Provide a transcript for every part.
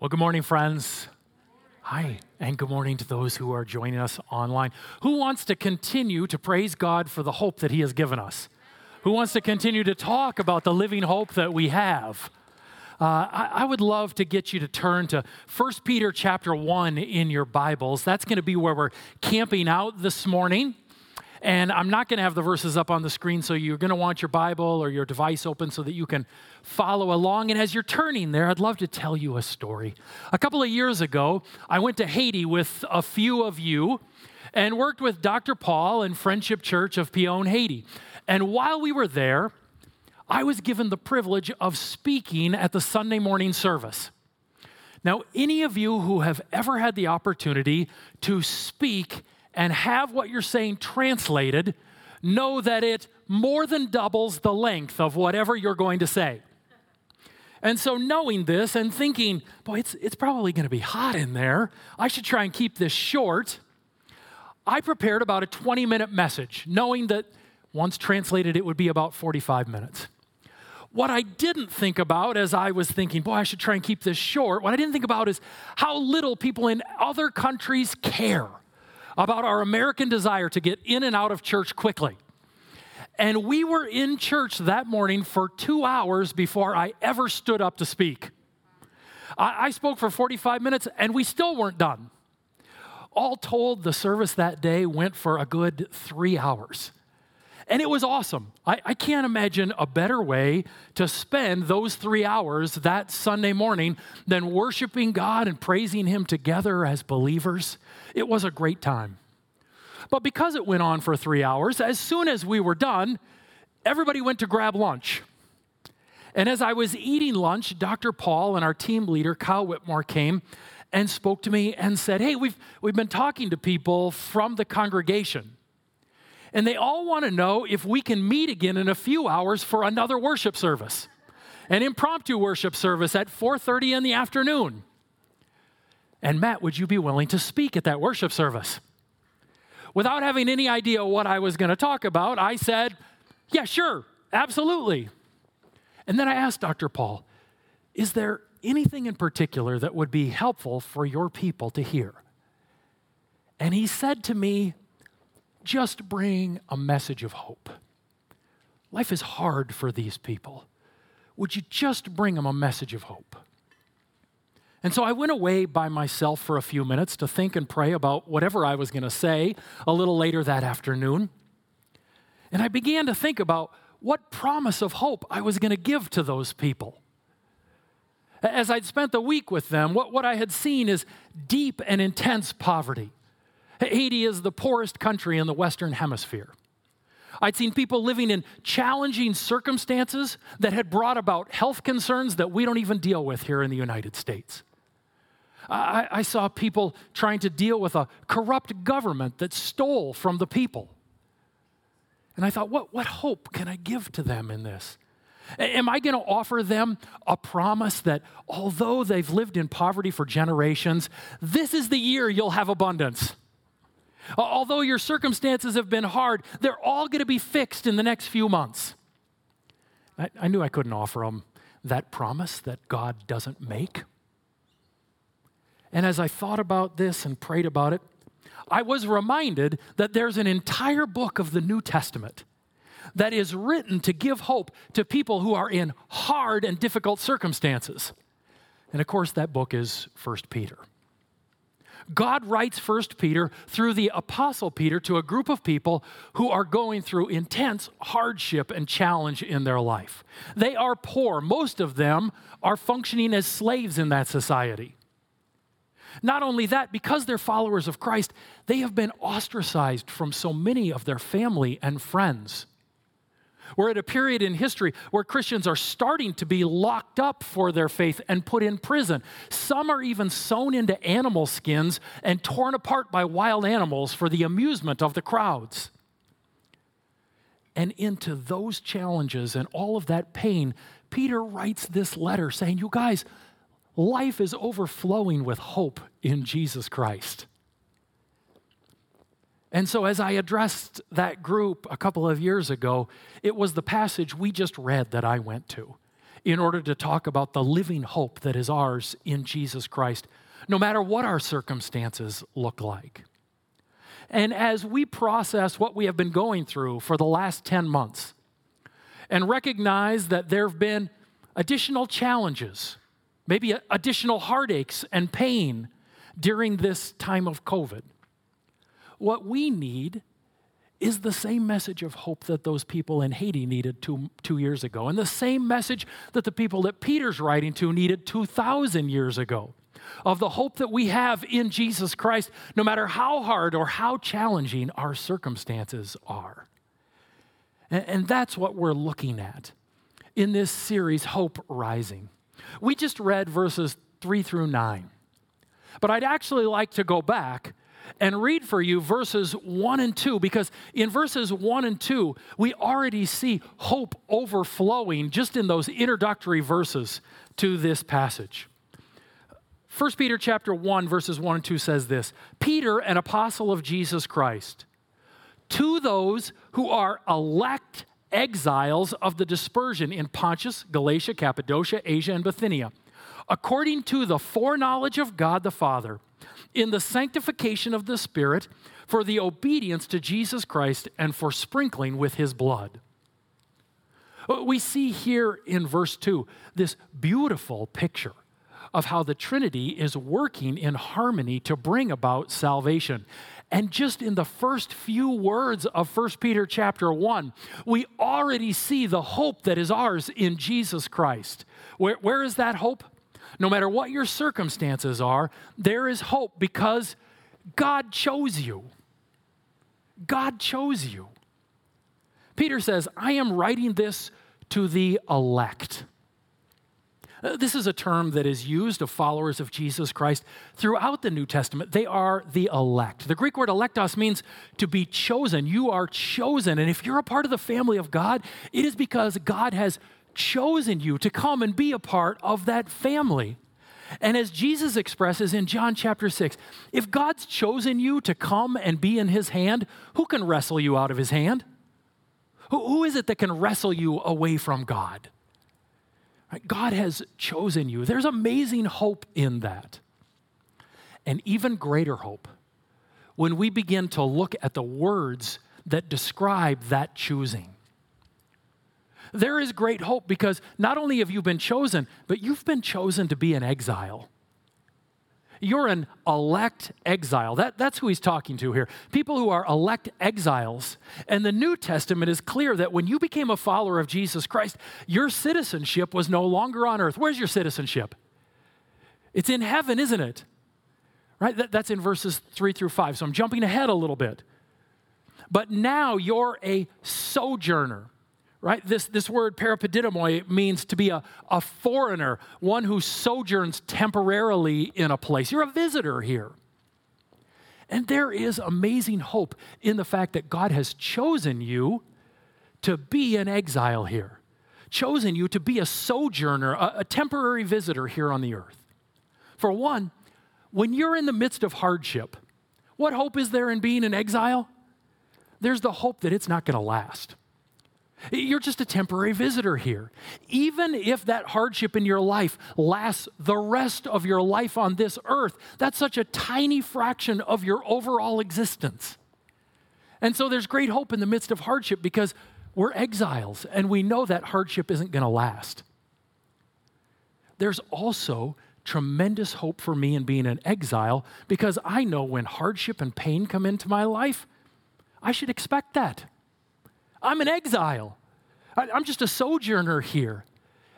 Well, good morning, friends. Hi, and good morning to those who are joining us online. Who wants to continue to praise God for the hope that He has given us? Who wants to continue to talk about the living hope that we have? Uh, I, I, would love to get you to turn to 1 Peter chapter 1 in your Bibles. That's going to be where we're camping out this morning. And I'm not going to have the verses up on the screen, so you're going to want your Bible or your device open so that you can follow along. And as you're turning there, I'd love to tell you a story. A couple of years ago, I went to Haiti with a few of you and worked with Dr. Paul and Friendship Church of Pion, Haiti. And while we were there, I was given the privilege of speaking at the Sunday morning service. Now, any of you who have ever had the opportunity to speak and have what you're saying translated, know that it more than doubles the length of whatever you're going to say. And so, knowing this and thinking, boy, it's, it's probably going to be hot in there, I should try and keep this short. I prepared about a 20 minute message, knowing that once translated, it would be about 45 minutes. What I didn't think about as I was thinking, boy, I should try and keep this short, what I didn't think about is how little people in other countries care about our American desire to get in and out of church quickly. And we were in church that morning for two hours before I ever stood up to speak. I, I spoke for 45 minutes and we still weren't done. All told, the service that day went for a good three hours. And it was awesome. I, I, can't imagine a better way to spend those three hours that Sunday morning than worshiping God and praising Him together as believers. It was a great time. But because it went on for three hours, as soon as we were done, everybody went to grab lunch. And as I was eating lunch, Dr. Paul and our team leader, Kyle Whitmore, came and spoke to me and said, Hey, we've, we've been talking to people from the congregation. And they all want to know if we can meet again in a few hours for another worship service, an impromptu worship service at 4:30 in the afternoon. And Matt, would you be willing to speak at that worship service? Without having any idea what I was going to talk about, I said, Yeah, sure, absolutely. And then I asked Dr. Paul, Is there anything in particular that would be helpful for your people to hear? And he said to me, Just bring a message of hope. Life is hard for these people. Would you just bring them a message of hope? And so I went away by myself for a few minutes to think and pray about whatever I was going to say a little later that afternoon. And I began to think about what promise of hope I was going to give to those people. As I'd spent the week with them, what, what I had seen is deep and intense poverty. Haiti is the poorest country in the Western Hemisphere. I'd seen people living in challenging circumstances that had brought about health concerns that we don't even deal with here in the United States. I, I saw people trying to deal with a corrupt government that stole from the people. And I thought, what, what hope can I give to them in this? Am I going to offer them a promise that although they've lived in poverty for generations, this is the year you'll have abundance? Although your circumstances have been hard, they're all going to be fixed in the next few months. I, I knew I couldn't offer them that promise that God doesn't make. And as I thought about this and prayed about it, I was reminded that there's an entire book of the New Testament that is written to give hope to people who are in hard and difficult circumstances. And of course, that book is 1 Peter. God writes 1 Peter through the Apostle Peter to a group of people who are going through intense hardship and challenge in their life. They are poor. Most of them are functioning as slaves in that society. Not only that, because they're followers of Christ, they have been ostracized from so many of their family and friends. We're at a period in history where Christians are starting to be locked up for their faith and put in prison. Some are even sewn into animal skins and torn apart by wild animals for the amusement of the crowds. And into those challenges and all of that pain, Peter writes this letter saying, You guys, life is overflowing with hope in Jesus Christ. And so, as I addressed that group a couple of years ago, it was the passage we just read that I went to. in order to talk about the living hope that is ours in Jesus Christ, no matter what our circumstances look like. And as we process what we have been going through for the last 10 months and recognize that there have been additional challenges, maybe additional heartaches and pain during this time of COVID, what we need is the same message of hope that those people in Haiti needed two, two years ago, and the same message that the people that Peter's writing to needed 2,000 years ago of the hope that we have in Jesus Christ, no matter how hard or how challenging our circumstances are. And, and that's what we're looking at in this series, Hope Rising. We just read verses three through nine, but I'd actually like to go back and read for you verses 1 and 2 because in verses 1 and 2, we already see hope overflowing just in those introductory verses to this passage. 1 Peter chapter 1 verses 1 and 2 says this, Peter, an apostle of Jesus Christ, to those who are elect exiles of the dispersion in Pontus, Galatia, Cappadocia, Asia, and Bithynia, according to the foreknowledge of God the Father, in the sanctification of the Spirit, for the obedience to Jesus Christ, and for sprinkling with his blood. We see here in verse 2 this beautiful picture of how the Trinity is working in harmony to bring about salvation. And just in the first few words of 1 Peter chapter 1, we already see the hope that is ours in Jesus Christ. Where, where is that hope? No matter what your circumstances are, there is hope because God chose you. God chose you. Peter says, I am writing this to the elect. Uh, this is a term that is used of followers of Jesus Christ throughout the New Testament. They are the elect. The Greek word eklektos means to be chosen. You are chosen. And if you're a part of the family of God, it is because God has chosen you to come and be a part of that family. And as Jesus expresses in John chapter 6, if God's chosen you to come and be in his hand, who can wrestle you out of his hand? Who, who is it that can wrestle you away from God? God has chosen you. There's amazing hope in that. And even greater hope when we begin to look at the words that describe that choosing. There is great hope because not only have you been chosen, but you've been chosen to be an exile. You're an elect exile. That, that's who he's talking to here. People who are elect exiles. And the New Testament is clear that when you became a follower of Jesus Christ, your citizenship was no longer on earth. Where's your citizenship? It's in heaven, isn't it? Right? That, that's in verses three through five. So I'm jumping ahead a little bit. But now you're a sojourner right? This, this word parepidemoi means to be a, a foreigner, one who sojourns temporarily in a place. You're a visitor here. And there is amazing hope in the fact that God has chosen you to be an exile here, chosen you to be a sojourner, a, a temporary visitor here on the earth. For one, when you're in the midst of hardship, what hope is there in being an exile? There's the hope that it's not going to last. You're just a temporary visitor here. Even if that hardship in your life lasts the rest of your life on this earth, that's such a tiny fraction of your overall existence. And so there's great hope in the midst of hardship because we're exiles and we know that hardship isn't going to last. There's also tremendous hope for me in being an exile because I know when hardship and pain come into my life, I should expect that. I'm an exile. I'm just a sojourner here.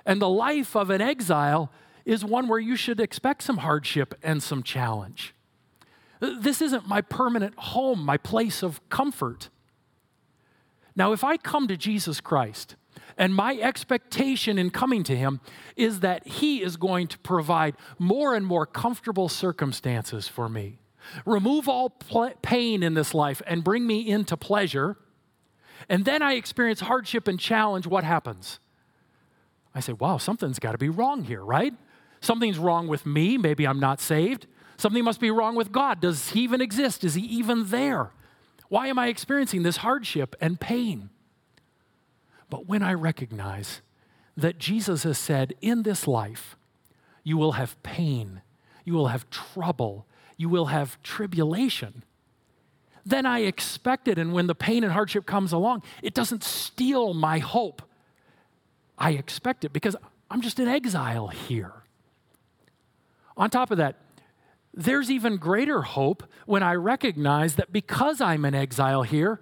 And the life of an exile is one where you should expect some hardship and some challenge. This isn't my permanent home, my place of comfort. Now, if I come to Jesus Christ, and my expectation in coming to Him is that He is going to provide more and more comfortable circumstances for me, remove all pain in this life, and bring me into pleasure and then I experience hardship and challenge, what happens? I say, wow, something's got to be wrong here, right? Something's wrong with me. Maybe I'm not saved. Something must be wrong with God. Does He even exist? Is He even there? Why am I experiencing this hardship and pain? But when I recognize that Jesus has said, in this life, you will have pain, you will have trouble, you will have tribulation. Then I expect it, and when the pain and hardship comes along, it doesn't steal my hope. I expect it because I'm just in exile here. On top of that, there's even greater hope when I recognize that because I'm in exile here,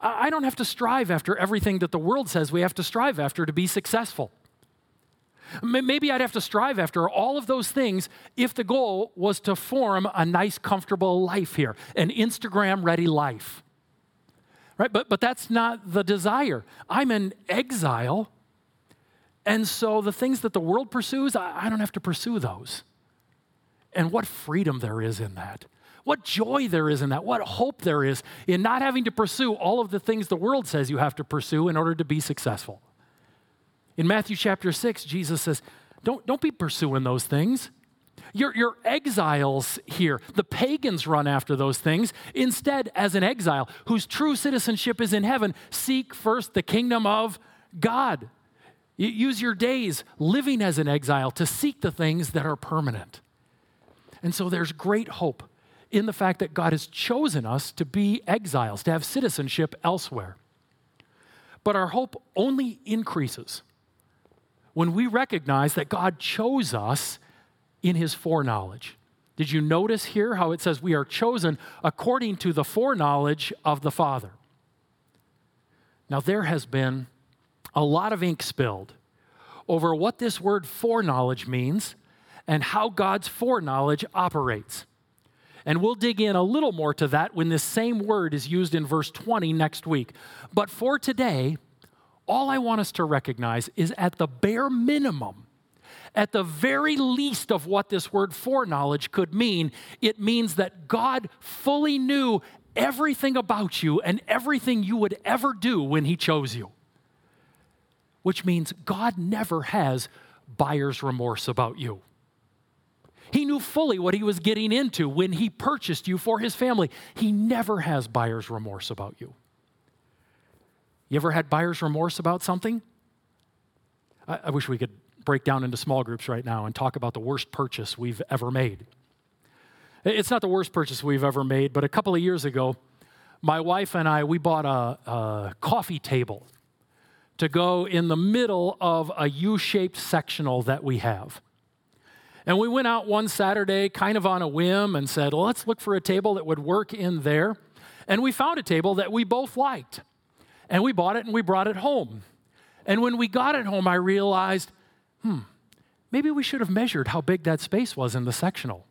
I don't have to strive after everything that the world says we have to strive after to be successful. Maybe I'd have to strive after all of those things if the goal was to form a nice, comfortable life here, an Instagram ready life. Right? But, but that's not the desire. I'm in exile, and so the things that the world pursues, I, I don't have to pursue those. And what freedom there is in that. What joy there is in that. What hope there is in not having to pursue all of the things the world says you have to pursue in order to be successful. In Matthew chapter 6, Jesus says, Don't, don't be pursuing those things. You're, you're exiles here. The pagans run after those things. Instead, as an exile whose true citizenship is in heaven, seek first the kingdom of God. use your days living as an exile to seek the things that are permanent. And so there's great hope in the fact that God has chosen us to be exiles, to have citizenship elsewhere. But our hope only increases when we recognize that God chose us in his foreknowledge. Did you notice here how it says we are chosen according to the foreknowledge of the Father? Now, there has been a lot of ink spilled over what this word foreknowledge means and how God's foreknowledge operates. And we'll dig in a little more to that when this same word is used in verse 20 next week. But for today, all I want us to recognize is at the bare minimum, at the very least of what this word foreknowledge could mean, it means that God fully knew everything about you and everything you would ever do when He chose you. Which means God never has buyer's remorse about you. He knew fully what he was getting into when he purchased you for his family. He never has buyer's remorse about you. You ever had buyer's remorse about something? I, I wish we could break down into small groups right now and talk about the worst purchase we've ever made. It's not the worst purchase we've ever made, but a couple of years ago, my wife and I, we bought a, a coffee table to go in the middle of a U shaped sectional that we have. And we went out one Saturday kind of on a whim and said, well, let's look for a table that would work in there. And we found a table that we both liked. And we bought it and we brought it home. And when we got it home, I realized, hmm, maybe we should have measured how big that space was in the sectional.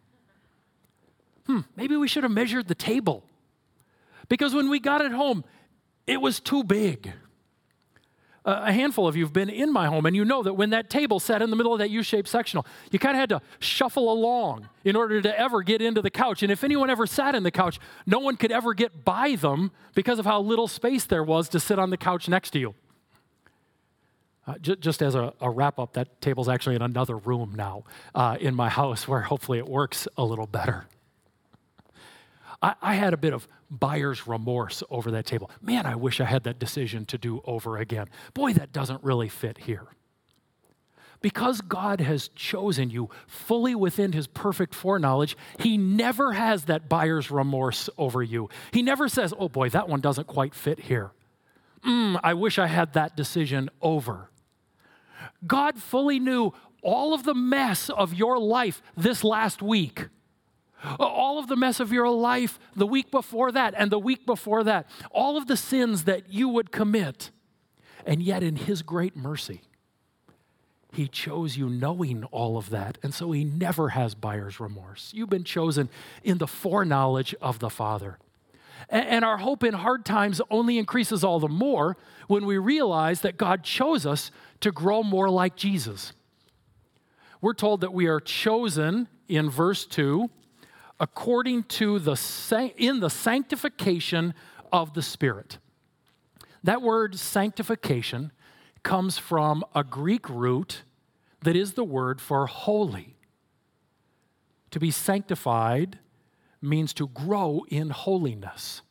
Hmm, maybe we should have measured the table. Because when we got it home, it was too big a handful of you have been in my home, and you know that when that table sat in the middle of that U shaped sectional, you kind of had to shuffle along in order to ever get into the couch. And if anyone ever sat in the couch, no one could ever get by them because of how little space there was to sit on the couch next to you. Uh, j- just as a, a, wrap up, that table's actually in another room now uh, in my house where hopefully it works a little better. I, I had a bit of buyer's remorse over that table. Man, I wish I had that decision to do over again. Boy, that doesn't really fit here. Because God has chosen you fully within his perfect foreknowledge, he never has that buyer's remorse over you. He never says, oh boy, that one doesn't quite fit here. Mm, I wish I had that decision over. God fully knew all of the mess of your life this last week all of the mess of your life the week before that and the week before that, all of the sins that you would commit. And yet, in His great mercy, He chose you knowing all of that. And so He never has buyer's remorse. You've been chosen in the foreknowledge of the Father. And our hope in hard times only increases all the more when we realize that God chose us to grow more like Jesus. We're told that we are chosen in verse 2 according to the in the sanctification of the Spirit. That word sanctification comes from a Greek root that is the word for holy. To be sanctified means to grow in holiness.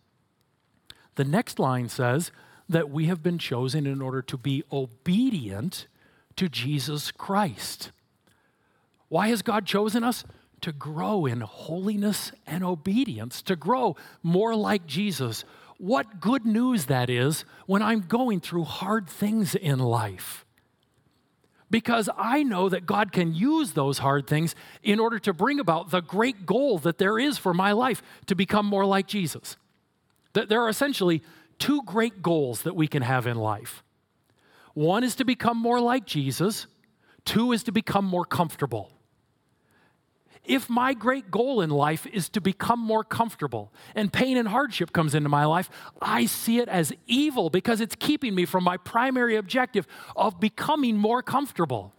The next line says that we have been chosen in order to be obedient to Jesus Christ. Why has God chosen us? To grow in holiness and obedience, to grow more like Jesus. What good news that is when I'm going through hard things in life. Because I know that God can use those hard things in order to bring about the great goal that there is for my life to become more like Jesus. There are essentially two great goals that we can have in life one is to become more like Jesus, two is to become more comfortable. If my great goal in life is to become more comfortable and pain and hardship comes into my life, I see it as evil because it's keeping me from my primary objective of becoming more comfortable.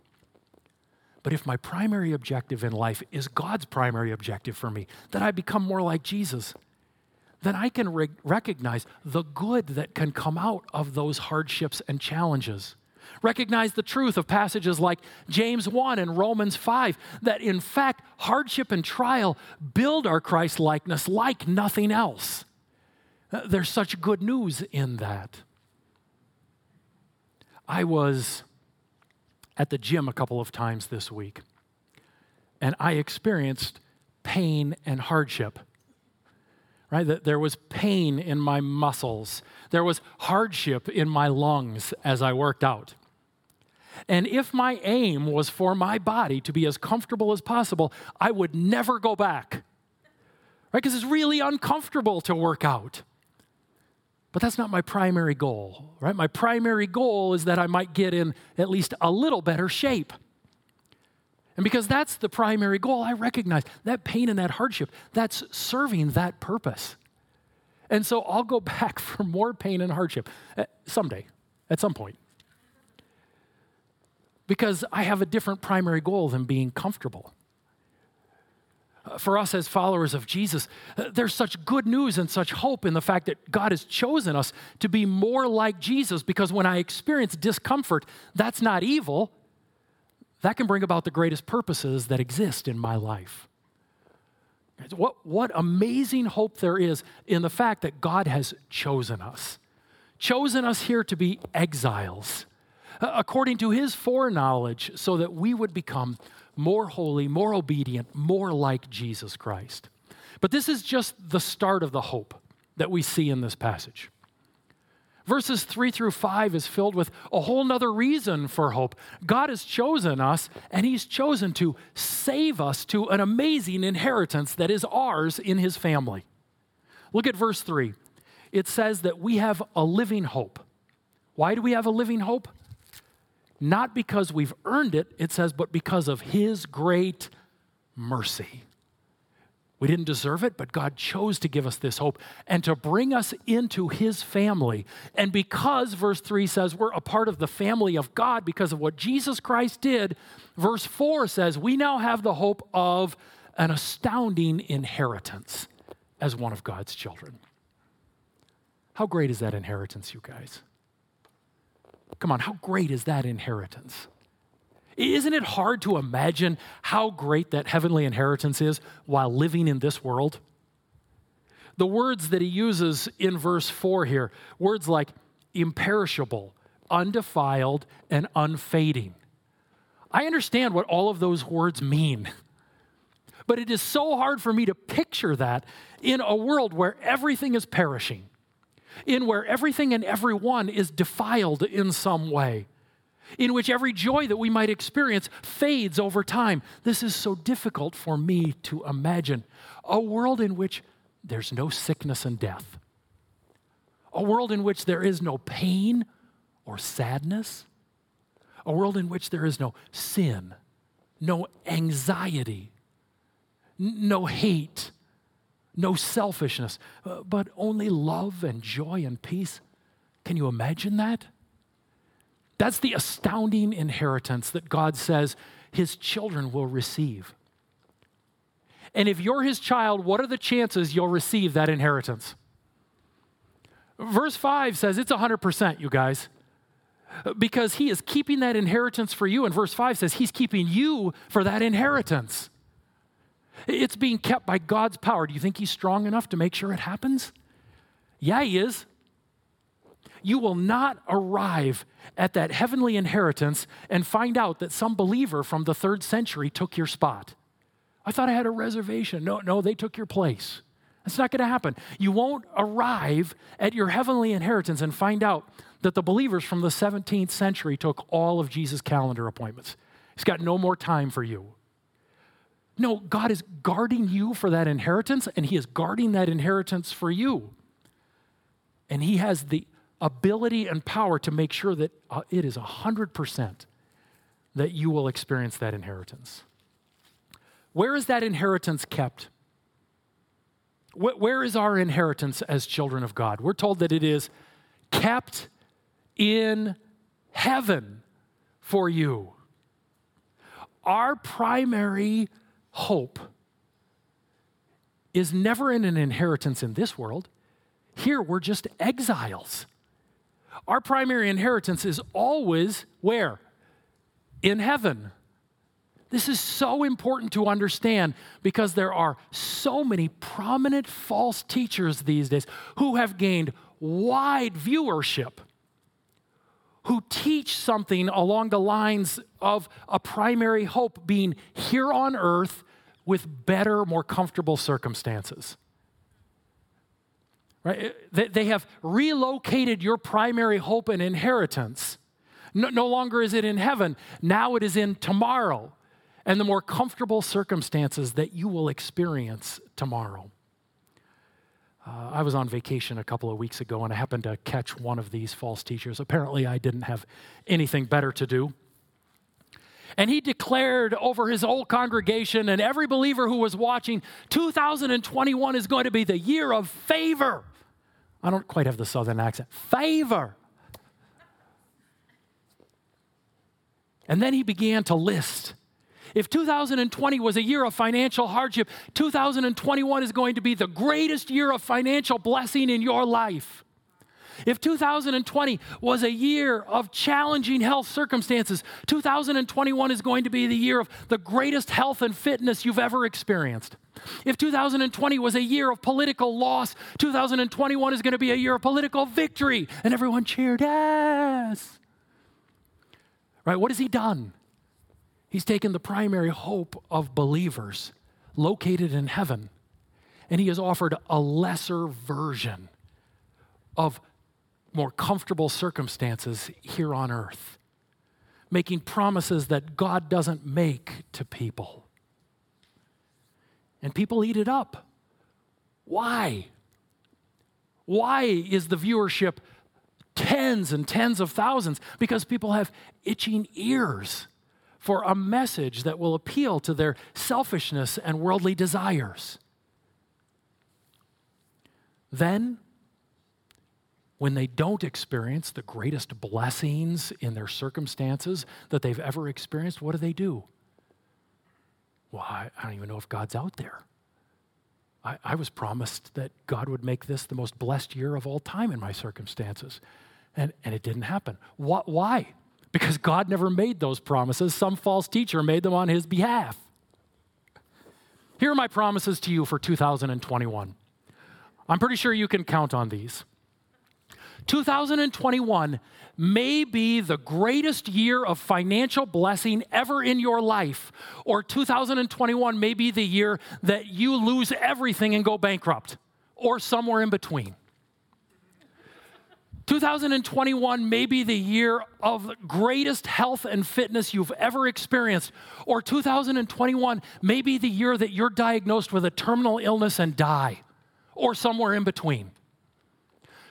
But if my primary objective in life is God's primary objective for me, that I become more like Jesus, then I can re- recognize the good that can come out of those hardships and challenges. Recognize the truth of passages like James 1 and Romans 5 that in fact hardship and trial build our Christ likeness like nothing else. Uh, there's such good news in that. I was at the gym a couple of times this week, and I experienced pain and hardship right? That there was pain in my muscles, there was hardship in my lungs as I worked out. And if my aim was for my body to be as comfortable as possible, I would never go back, right? Because it's really uncomfortable to work out. But that's not my primary goal, right? My primary goal is that I might get in at least a little better shape. And because that's the primary goal, I recognize that pain and that hardship, that's serving that purpose. And so I'll go back for more pain and hardship uh, someday, at some point. Because I have a different primary goal than being comfortable. Uh, for us as followers of Jesus, uh, there's such good news and such hope in the fact that God has chosen us to be more like Jesus because when I experience discomfort, that's not evil, that can bring about the greatest purposes that exist in my life. What, what amazing hope there is in the fact that God has chosen us, chosen us here to be exiles, Uh, according to his foreknowledge, so that we would become more holy, more obedient, more like Jesus Christ. But this is just the start of the hope that we see in this passage. Verses 3 through 5 is filled with a whole nother reason for hope. God has chosen us, and He's chosen to save us to an amazing inheritance that is ours in His family. Look at verse 3. It says that we have a living hope. Why do we have a living hope? Not because we've earned it, it says, but because of His great mercy. We didn't deserve it, but God chose to give us this hope and to bring us into His family. And because, verse 3 says, we're a part of the family of God because of what Jesus Christ did, verse 4 says, we now have the hope of an astounding inheritance as one of God's children. How great is that inheritance, you guys? Come on, how great is that inheritance? Isn't it hard to imagine how great that heavenly inheritance is while living in this world? The words that he uses in verse 4 here, words like imperishable, undefiled, and unfading. I understand what all of those words mean. But it is so hard for me to picture that in a world where everything is perishing, in where everything and everyone is defiled in some way in which every joy that we might experience fades over time. This is so difficult for me to imagine. A world in which there's no sickness and death, a world in which there is no pain or sadness, a world in which there is no sin, no anxiety, no hate, no selfishness, uh, but only love and joy and peace. Can you imagine that? That's the astounding inheritance that God says his children will receive. And if you're his child, what are the chances you'll receive that inheritance? Verse 5 says it's 100%, you guys, because he is keeping that inheritance for you. And verse 5 says he's keeping you for that inheritance. It's being kept by God's power. Do you think he's strong enough to make sure it happens? Yeah, he is. you will not arrive at that heavenly inheritance and find out that some believer from the third century took your spot. I thought I had a reservation. No, no, they took your place. That's not going to happen. You won't arrive at your heavenly inheritance and find out that the believers from the 17th century took all of Jesus' calendar appointments. He's got no more time for you. No, God is guarding you for that inheritance, and He is guarding that inheritance for you. And He has the ability and power to make sure that uh, it is 100% that you will experience that inheritance. Where is that inheritance kept? Where is our inheritance as children of God? We're told that it is kept in heaven for you. Our primary hope is never in an inheritance in this world. Here, we're just exiles. Our primary inheritance is always where? In heaven. This is so important to understand because there are so many prominent false teachers these days who have gained wide viewership, who teach something along the lines of a primary hope being here on earth with better, more comfortable circumstances. Right? They have relocated your primary hope and inheritance. No, longer is it in heaven, now it is in tomorrow and the more comfortable circumstances that you will experience tomorrow. Uh, I was on vacation a couple of weeks ago and I happened to catch one of these false teachers. Apparently, I didn't have anything better to do. And he declared over his whole congregation and every believer who was watching 2021 is going to be the year of favor. I don't quite have the southern accent. Favor. And then he began to list if 2020 was a year of financial hardship, 2021 is going to be the greatest year of financial blessing in your life. If 2020 was a year of challenging health circumstances, 2021 is going to be the year of the greatest health and fitness you've ever experienced. If 2020 was a year of political loss, 2021 is going to be a year of political victory. And everyone cheered, yes. Right? What has he done? He's taken the primary hope of believers located in heaven, and he has offered a lesser version of more comfortable circumstances here on earth, making promises that God doesn't make to people. And people eat it up. Why? Why is the viewership tens and tens of thousands? Because people have itching ears for a message that will appeal to their selfishness and worldly desires. Then, when they don't experience the greatest blessings in their circumstances that they've ever experienced, what do they do? Well, I, I don't even know if God's out there. I, I, was promised that God would make this the most blessed year of all time in my circumstances, and, and it didn't happen. What, why? because God never made those promises. Some false teacher made them on his behalf. Here are my promises to you for 2021. I'm pretty sure you can count on these. 2021 may be the greatest year of financial blessing ever in your life, or 2021 may be the year that you lose everything and go bankrupt, or somewhere in between. 2021 may be the year of greatest health and fitness you've ever experienced, or 2021 may be the year that you're diagnosed with a terminal illness and die, or somewhere in between.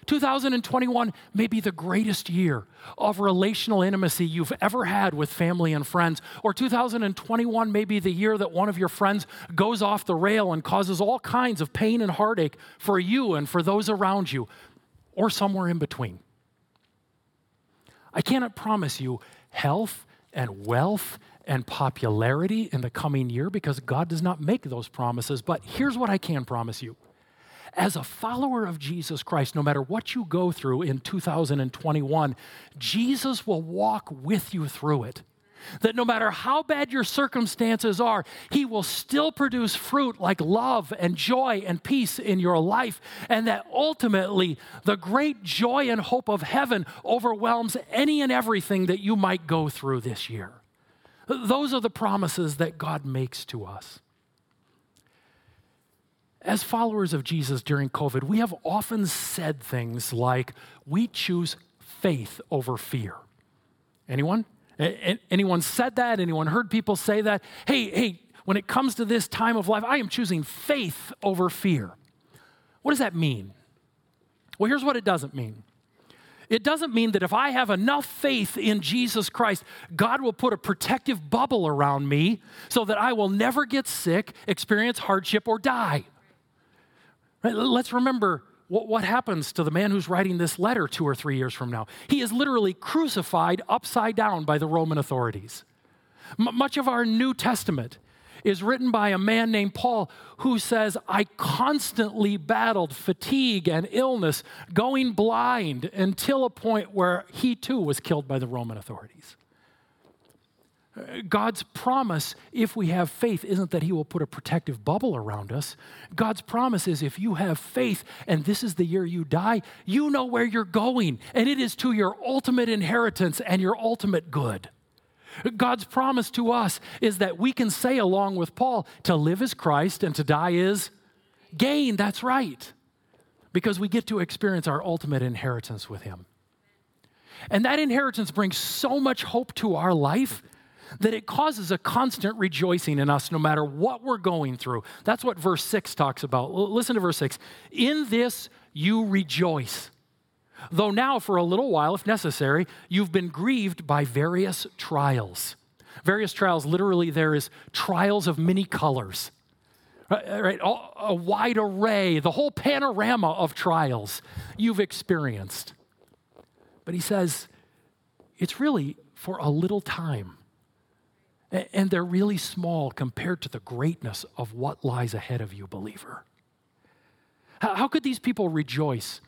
2021 may be the greatest year of relational intimacy you've ever had with family and friends. Or 2021 may be the year that one of your friends goes off the rail and causes all kinds of pain and heartache for you and for those around you or somewhere in between. I cannot promise you health and wealth and popularity in the coming year because God does not make those promises. But here's what I can promise you. As a follower of Jesus Christ, no matter what you go through in 2021, Jesus will walk with you through it. that no matter how bad your circumstances are, He will still produce fruit like love and joy and peace in your life, and that ultimately the great joy and hope of heaven overwhelms any and everything that you might go through this year. Those are the promises that God makes to us. As followers of Jesus during COVID, we have often said things like, we choose faith over fear. Anyone? Anyone said that? Anyone heard people say that? Hey, hey, when it comes to this time of life, I am choosing faith over fear. What does that mean? Well, here's what it doesn't mean. It doesn't mean that if I have enough faith in Jesus Christ, God will put a protective bubble around me so that I will never get sick, experience hardship, or die. Let's remember what, what happens to the man who's writing this letter two or three years from now? He is literally crucified upside down by the Roman authorities. M- much of our New Testament is written by a man named Paul who says, I constantly battled fatigue and illness, going blind until a point where he too was killed by the Roman authorities. God's promise, if we have faith, isn't that He will put a protective bubble around us. God's promise is if you have faith and this is the year you die, you know where you're going, and it is to your ultimate inheritance and your ultimate good. God's promise to us is that we can say, along with Paul, to live is Christ and to die is gain. That's right. Because we get to experience our ultimate inheritance with Him. And that inheritance brings so much hope to our life that it causes a constant rejoicing in us no matter what we're going through. That's what verse 6 talks about. listen to verse 6. In this you rejoice. Though now, for a little while, if necessary, you've been grieved by various trials. Various trials, literally, there is trials of many colors, right? right? A wide array, the whole panorama of trials you've experienced. But he says, it's really for a little time. And they're really small compared to the greatness of what lies ahead of you, believer. How could these people rejoice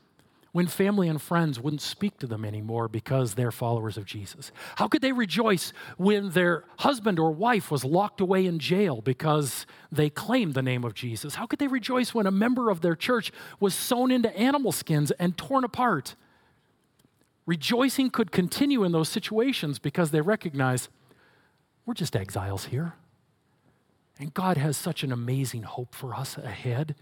when family and friends wouldn't speak to them anymore because they're followers of Jesus? How could they rejoice when their husband or wife was locked away in jail because they claimed the name of Jesus? How could they rejoice when a member of their church was sewn into animal skins and torn apart? Rejoicing could continue in those situations because they recognize we're just exiles here. And God has such an amazing hope for us ahead.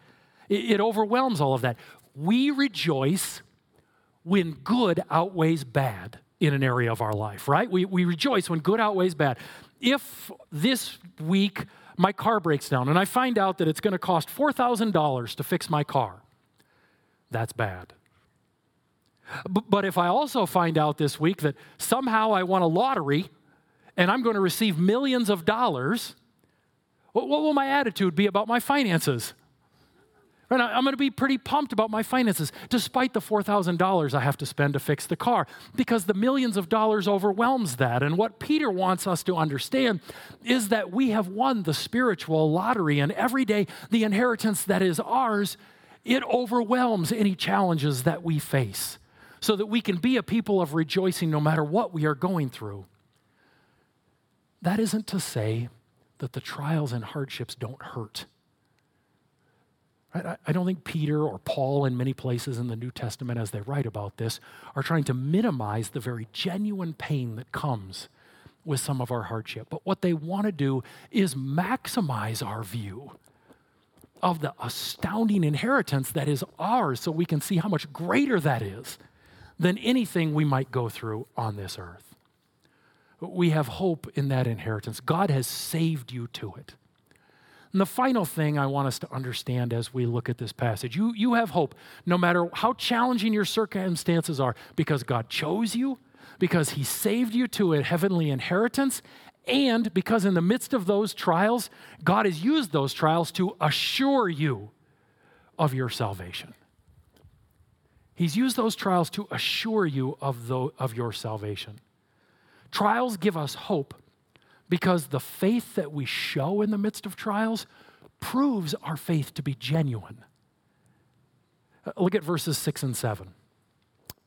It, it overwhelms all of that. We rejoice when good outweighs bad in an area of our life, right? We, we rejoice when good outweighs bad. If this week my car breaks down and I find out that it's going to cost $4,000 to fix my car, that's bad. But if I also find out this week that somehow I won a lottery and I'm going to receive millions of dollars, what, will my attitude be about my finances? Right, I'm going to be pretty pumped about my finances, despite the $4,000 I have to spend to fix the car, because the millions of dollars overwhelms that. And what Peter wants us to understand is that we have won the spiritual lottery, and every day the inheritance that is ours, it overwhelms any challenges that we face, so that we can be a people of rejoicing no matter what we are going through. That isn't to say that the trials and hardships don't hurt. I don't think Peter or Paul, in many places in the New Testament, as they write about this, are trying to minimize the very genuine pain that comes with some of our hardship. But what they want to do is maximize our view of the astounding inheritance that is ours so we can see how much greater that is than anything we might go through on this earth we have hope in that inheritance. God has saved you to it. And the final thing I want us to understand as we look at this passage you, you have hope no matter how challenging your circumstances are because God chose you, because He saved you to a heavenly inheritance, and because in the midst of those trials, God has used those trials to assure you of your salvation. He's used those trials to assure you of, the, of your salvation. Trials give us hope because the faith that we show in the midst of trials proves our faith to be genuine. Uh, look at verses 6 and 7.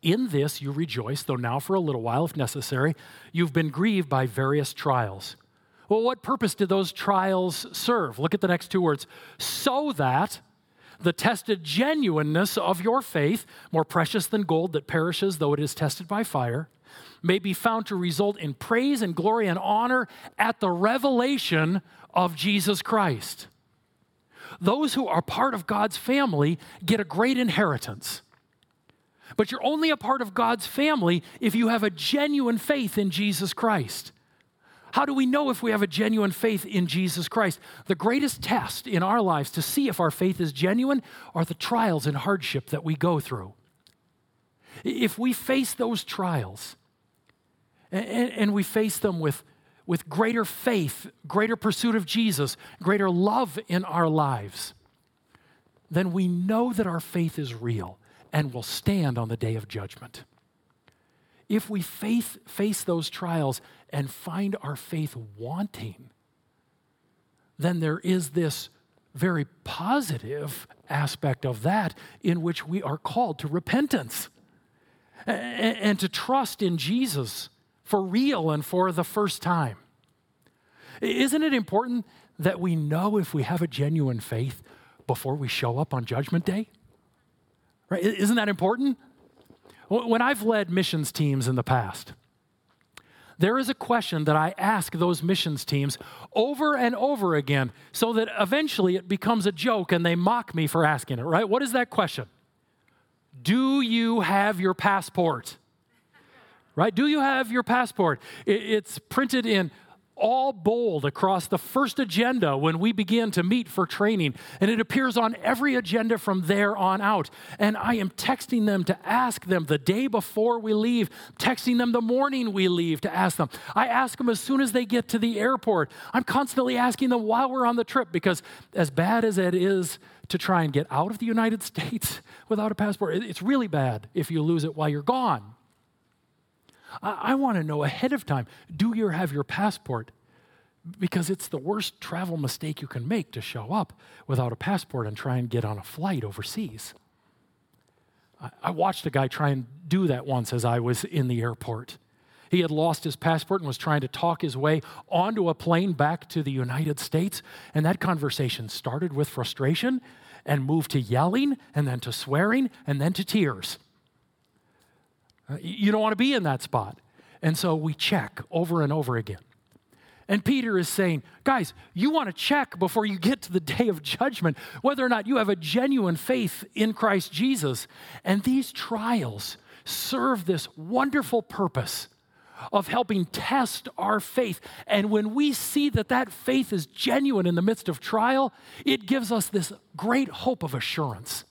In this you rejoice, though now for a little while, if necessary, you've been grieved by various trials. Well, what purpose did those trials serve? Look at the next two words. So that the tested genuineness of your faith, more precious than gold that perishes though it is tested by fire, may be found to result in praise and glory and honor at the revelation of Jesus Christ. Those who are part of God's family get a great inheritance. But you're only a part of God's family if you have a genuine faith in Jesus Christ. How do we know if we have a genuine faith in Jesus Christ? The greatest test in our lives to see if our faith is genuine are the trials and hardship that we go through. If we face those trials and, we face them with, with greater faith, greater pursuit of Jesus, greater love in our lives, then we know that our faith is real and will stand on the day of judgment. If we faith, face those trials and find our faith wanting, then there is this very positive aspect of that in which we are called to repentance and, and to trust in Jesus for real and for the first time. Isn't it important that we know if we have a genuine faith before we show up on Judgment Day? Right? Isn't that important? When I've led missions teams in the past, there is a question that I ask those missions teams over and over again so that eventually it becomes a joke and they mock me for asking it, right? What is that question? Do you have your passport? Right? Do you have your passport? It's printed in all bold across the first agenda when we begin to meet for training. And it appears on every agenda from there on out. And I am texting them to ask them the day before we leave, texting them the morning we leave to ask them. I ask them as soon as they get to the airport. I'm constantly asking them while we're on the trip because, as bad as it is to try and get out of the United States without a passport, it's really bad if you lose it while you're gone. I, I want to know ahead of time do you have your passport? Because it's the worst travel mistake you can make to show up without a passport and try and get on a flight overseas. I, I watched a guy try and do that once as I was in the airport. He had lost his passport and was trying to talk his way onto a plane back to the United States. And that conversation started with frustration and moved to yelling and then to swearing and then to tears. Uh, you don't want to be in that spot. And so we check over and over again. And Peter is saying, guys, you want to check before you get to the day of judgment whether or not you have a genuine faith in Christ Jesus. And these trials serve this wonderful purpose of helping test our faith. And when we see that that faith is genuine in the midst of trial, it gives us this great hope of assurance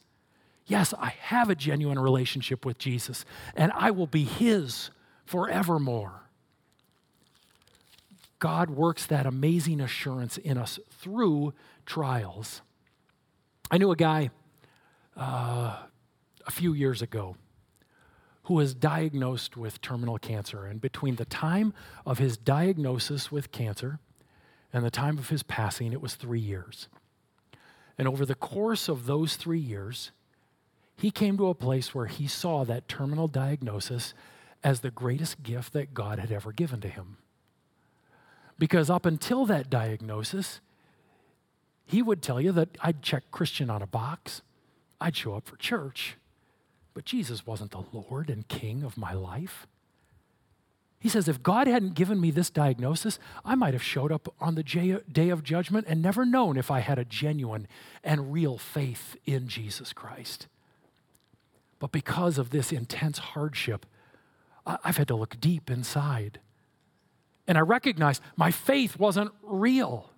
Yes, I have a genuine relationship with Jesus, and I will be His forevermore. God works that amazing assurance in us through trials. I knew a guy uh, a few years ago who was diagnosed with terminal cancer. And between the time of his diagnosis with cancer and the time of his passing, it was three years. And over the course of those three years, he came to a place where he saw that terminal diagnosis as the greatest gift that God had ever given to him. Because up until that diagnosis, he would tell you that I'd check Christian on a box, I'd show up for church, but Jesus wasn't the Lord and King of my life. He says, if God hadn't given me this diagnosis, I might have showed up on the day of judgment and never known if I had a genuine and real faith in Jesus Christ. But because of this intense hardship, I've had to look deep inside. And I recognized my faith wasn't real.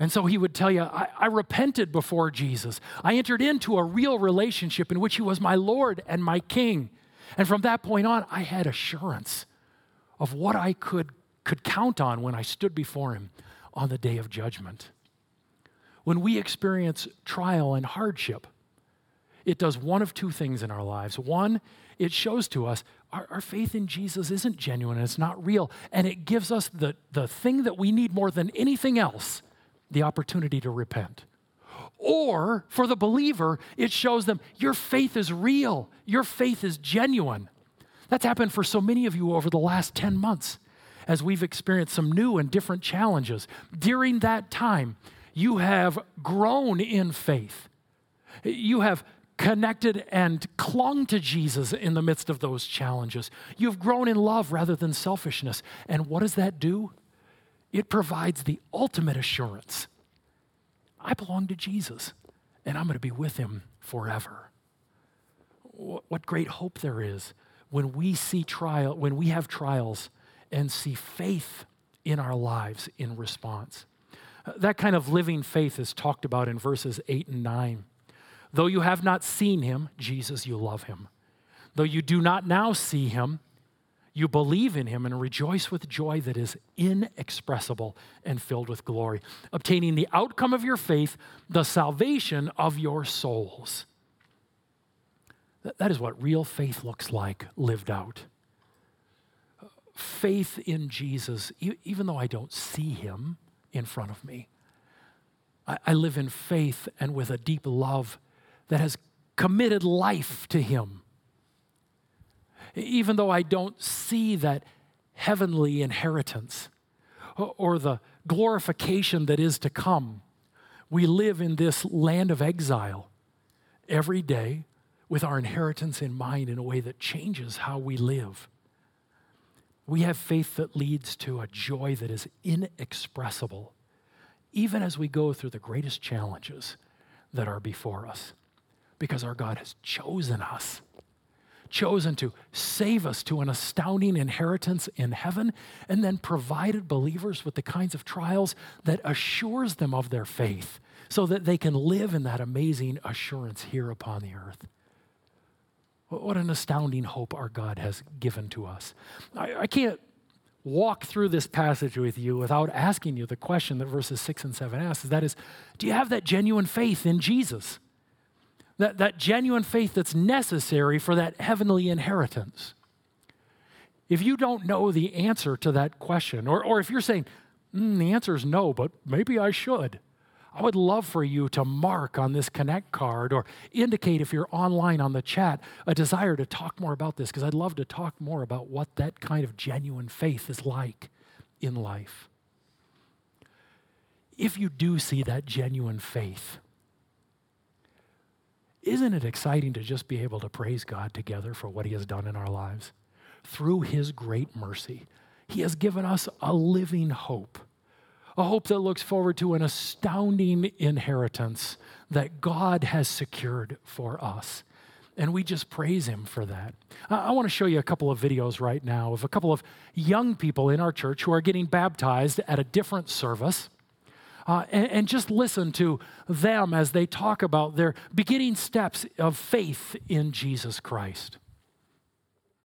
And so he would tell you, I, I, repented before Jesus. I entered into a real relationship in which he was my Lord and my King. And from that point on, I had assurance of what I could, could count on when I stood before him on the day of judgment. When we experience trial and hardship, it does one of two things in our lives. One, it shows to us our, our, faith in Jesus isn't genuine and it's not real. And it gives us the, the thing that we need more than anything else the opportunity to repent. Or for the believer, it shows them your faith is real, your faith is genuine. That's happened for so many of you over the last 10 months as we've experienced some new and different challenges. During that time, you have grown in faith. You have connected and clung to Jesus in the midst of those challenges. You've grown in love rather than selfishness. And what does that do? It provides the ultimate assurance I belong to Jesus, and I'm going to be with him forever. What great hope there is when we see trial, when we have trials and see faith in our lives in response. Uh, that kind of living faith is talked about in verses 8 and 9. Though you have not seen him, Jesus, you love him. Though you do not now see him, you believe in him and rejoice with joy that is inexpressible and filled with glory, obtaining the outcome of your faith, the salvation of your souls. That is what real faith looks like lived out. Faith in Jesus, even though I don't see him in front of me, I live in faith and with a deep love that has committed life to him even though I don't see that heavenly inheritance or the glorification that is to come. We live in this land of exile every day with our inheritance in mind in a way that changes how we live. We have faith that leads to a joy that is inexpressible, even as we go through the greatest challenges that are before us, because our God has chosen us chosen to save us to an astounding inheritance in heaven, and then provided believers with the kinds of trials that assures them of their faith so that they can live in that amazing assurance here upon the earth. What an astounding hope our God has given to us. I, I can't walk through this passage with you without asking you the question that verses 6 and 7 asks that is, do you have that genuine faith in Jesus? That, that genuine faith that's necessary for that heavenly inheritance. If you don't know the answer to that question, or, or if you're saying, mm, the answer is no, but maybe I should, I would love for you to mark on this Connect card or indicate if you're online on the chat a desire to talk more about this, because I'd love to talk more about what that kind of genuine faith is like in life. If you do see that genuine faith, isn't it exciting to just be able to praise God together for what He has done in our lives? Through His great mercy, He has given us a living hope, a hope that looks forward to an astounding inheritance that God has secured for us. And we just praise Him for that. I, want to show you a couple of videos right now of a couple of young people in our church who are getting baptized at a different service. Uh, and, and, just listen to them as they talk about their beginning steps of faith in Jesus Christ.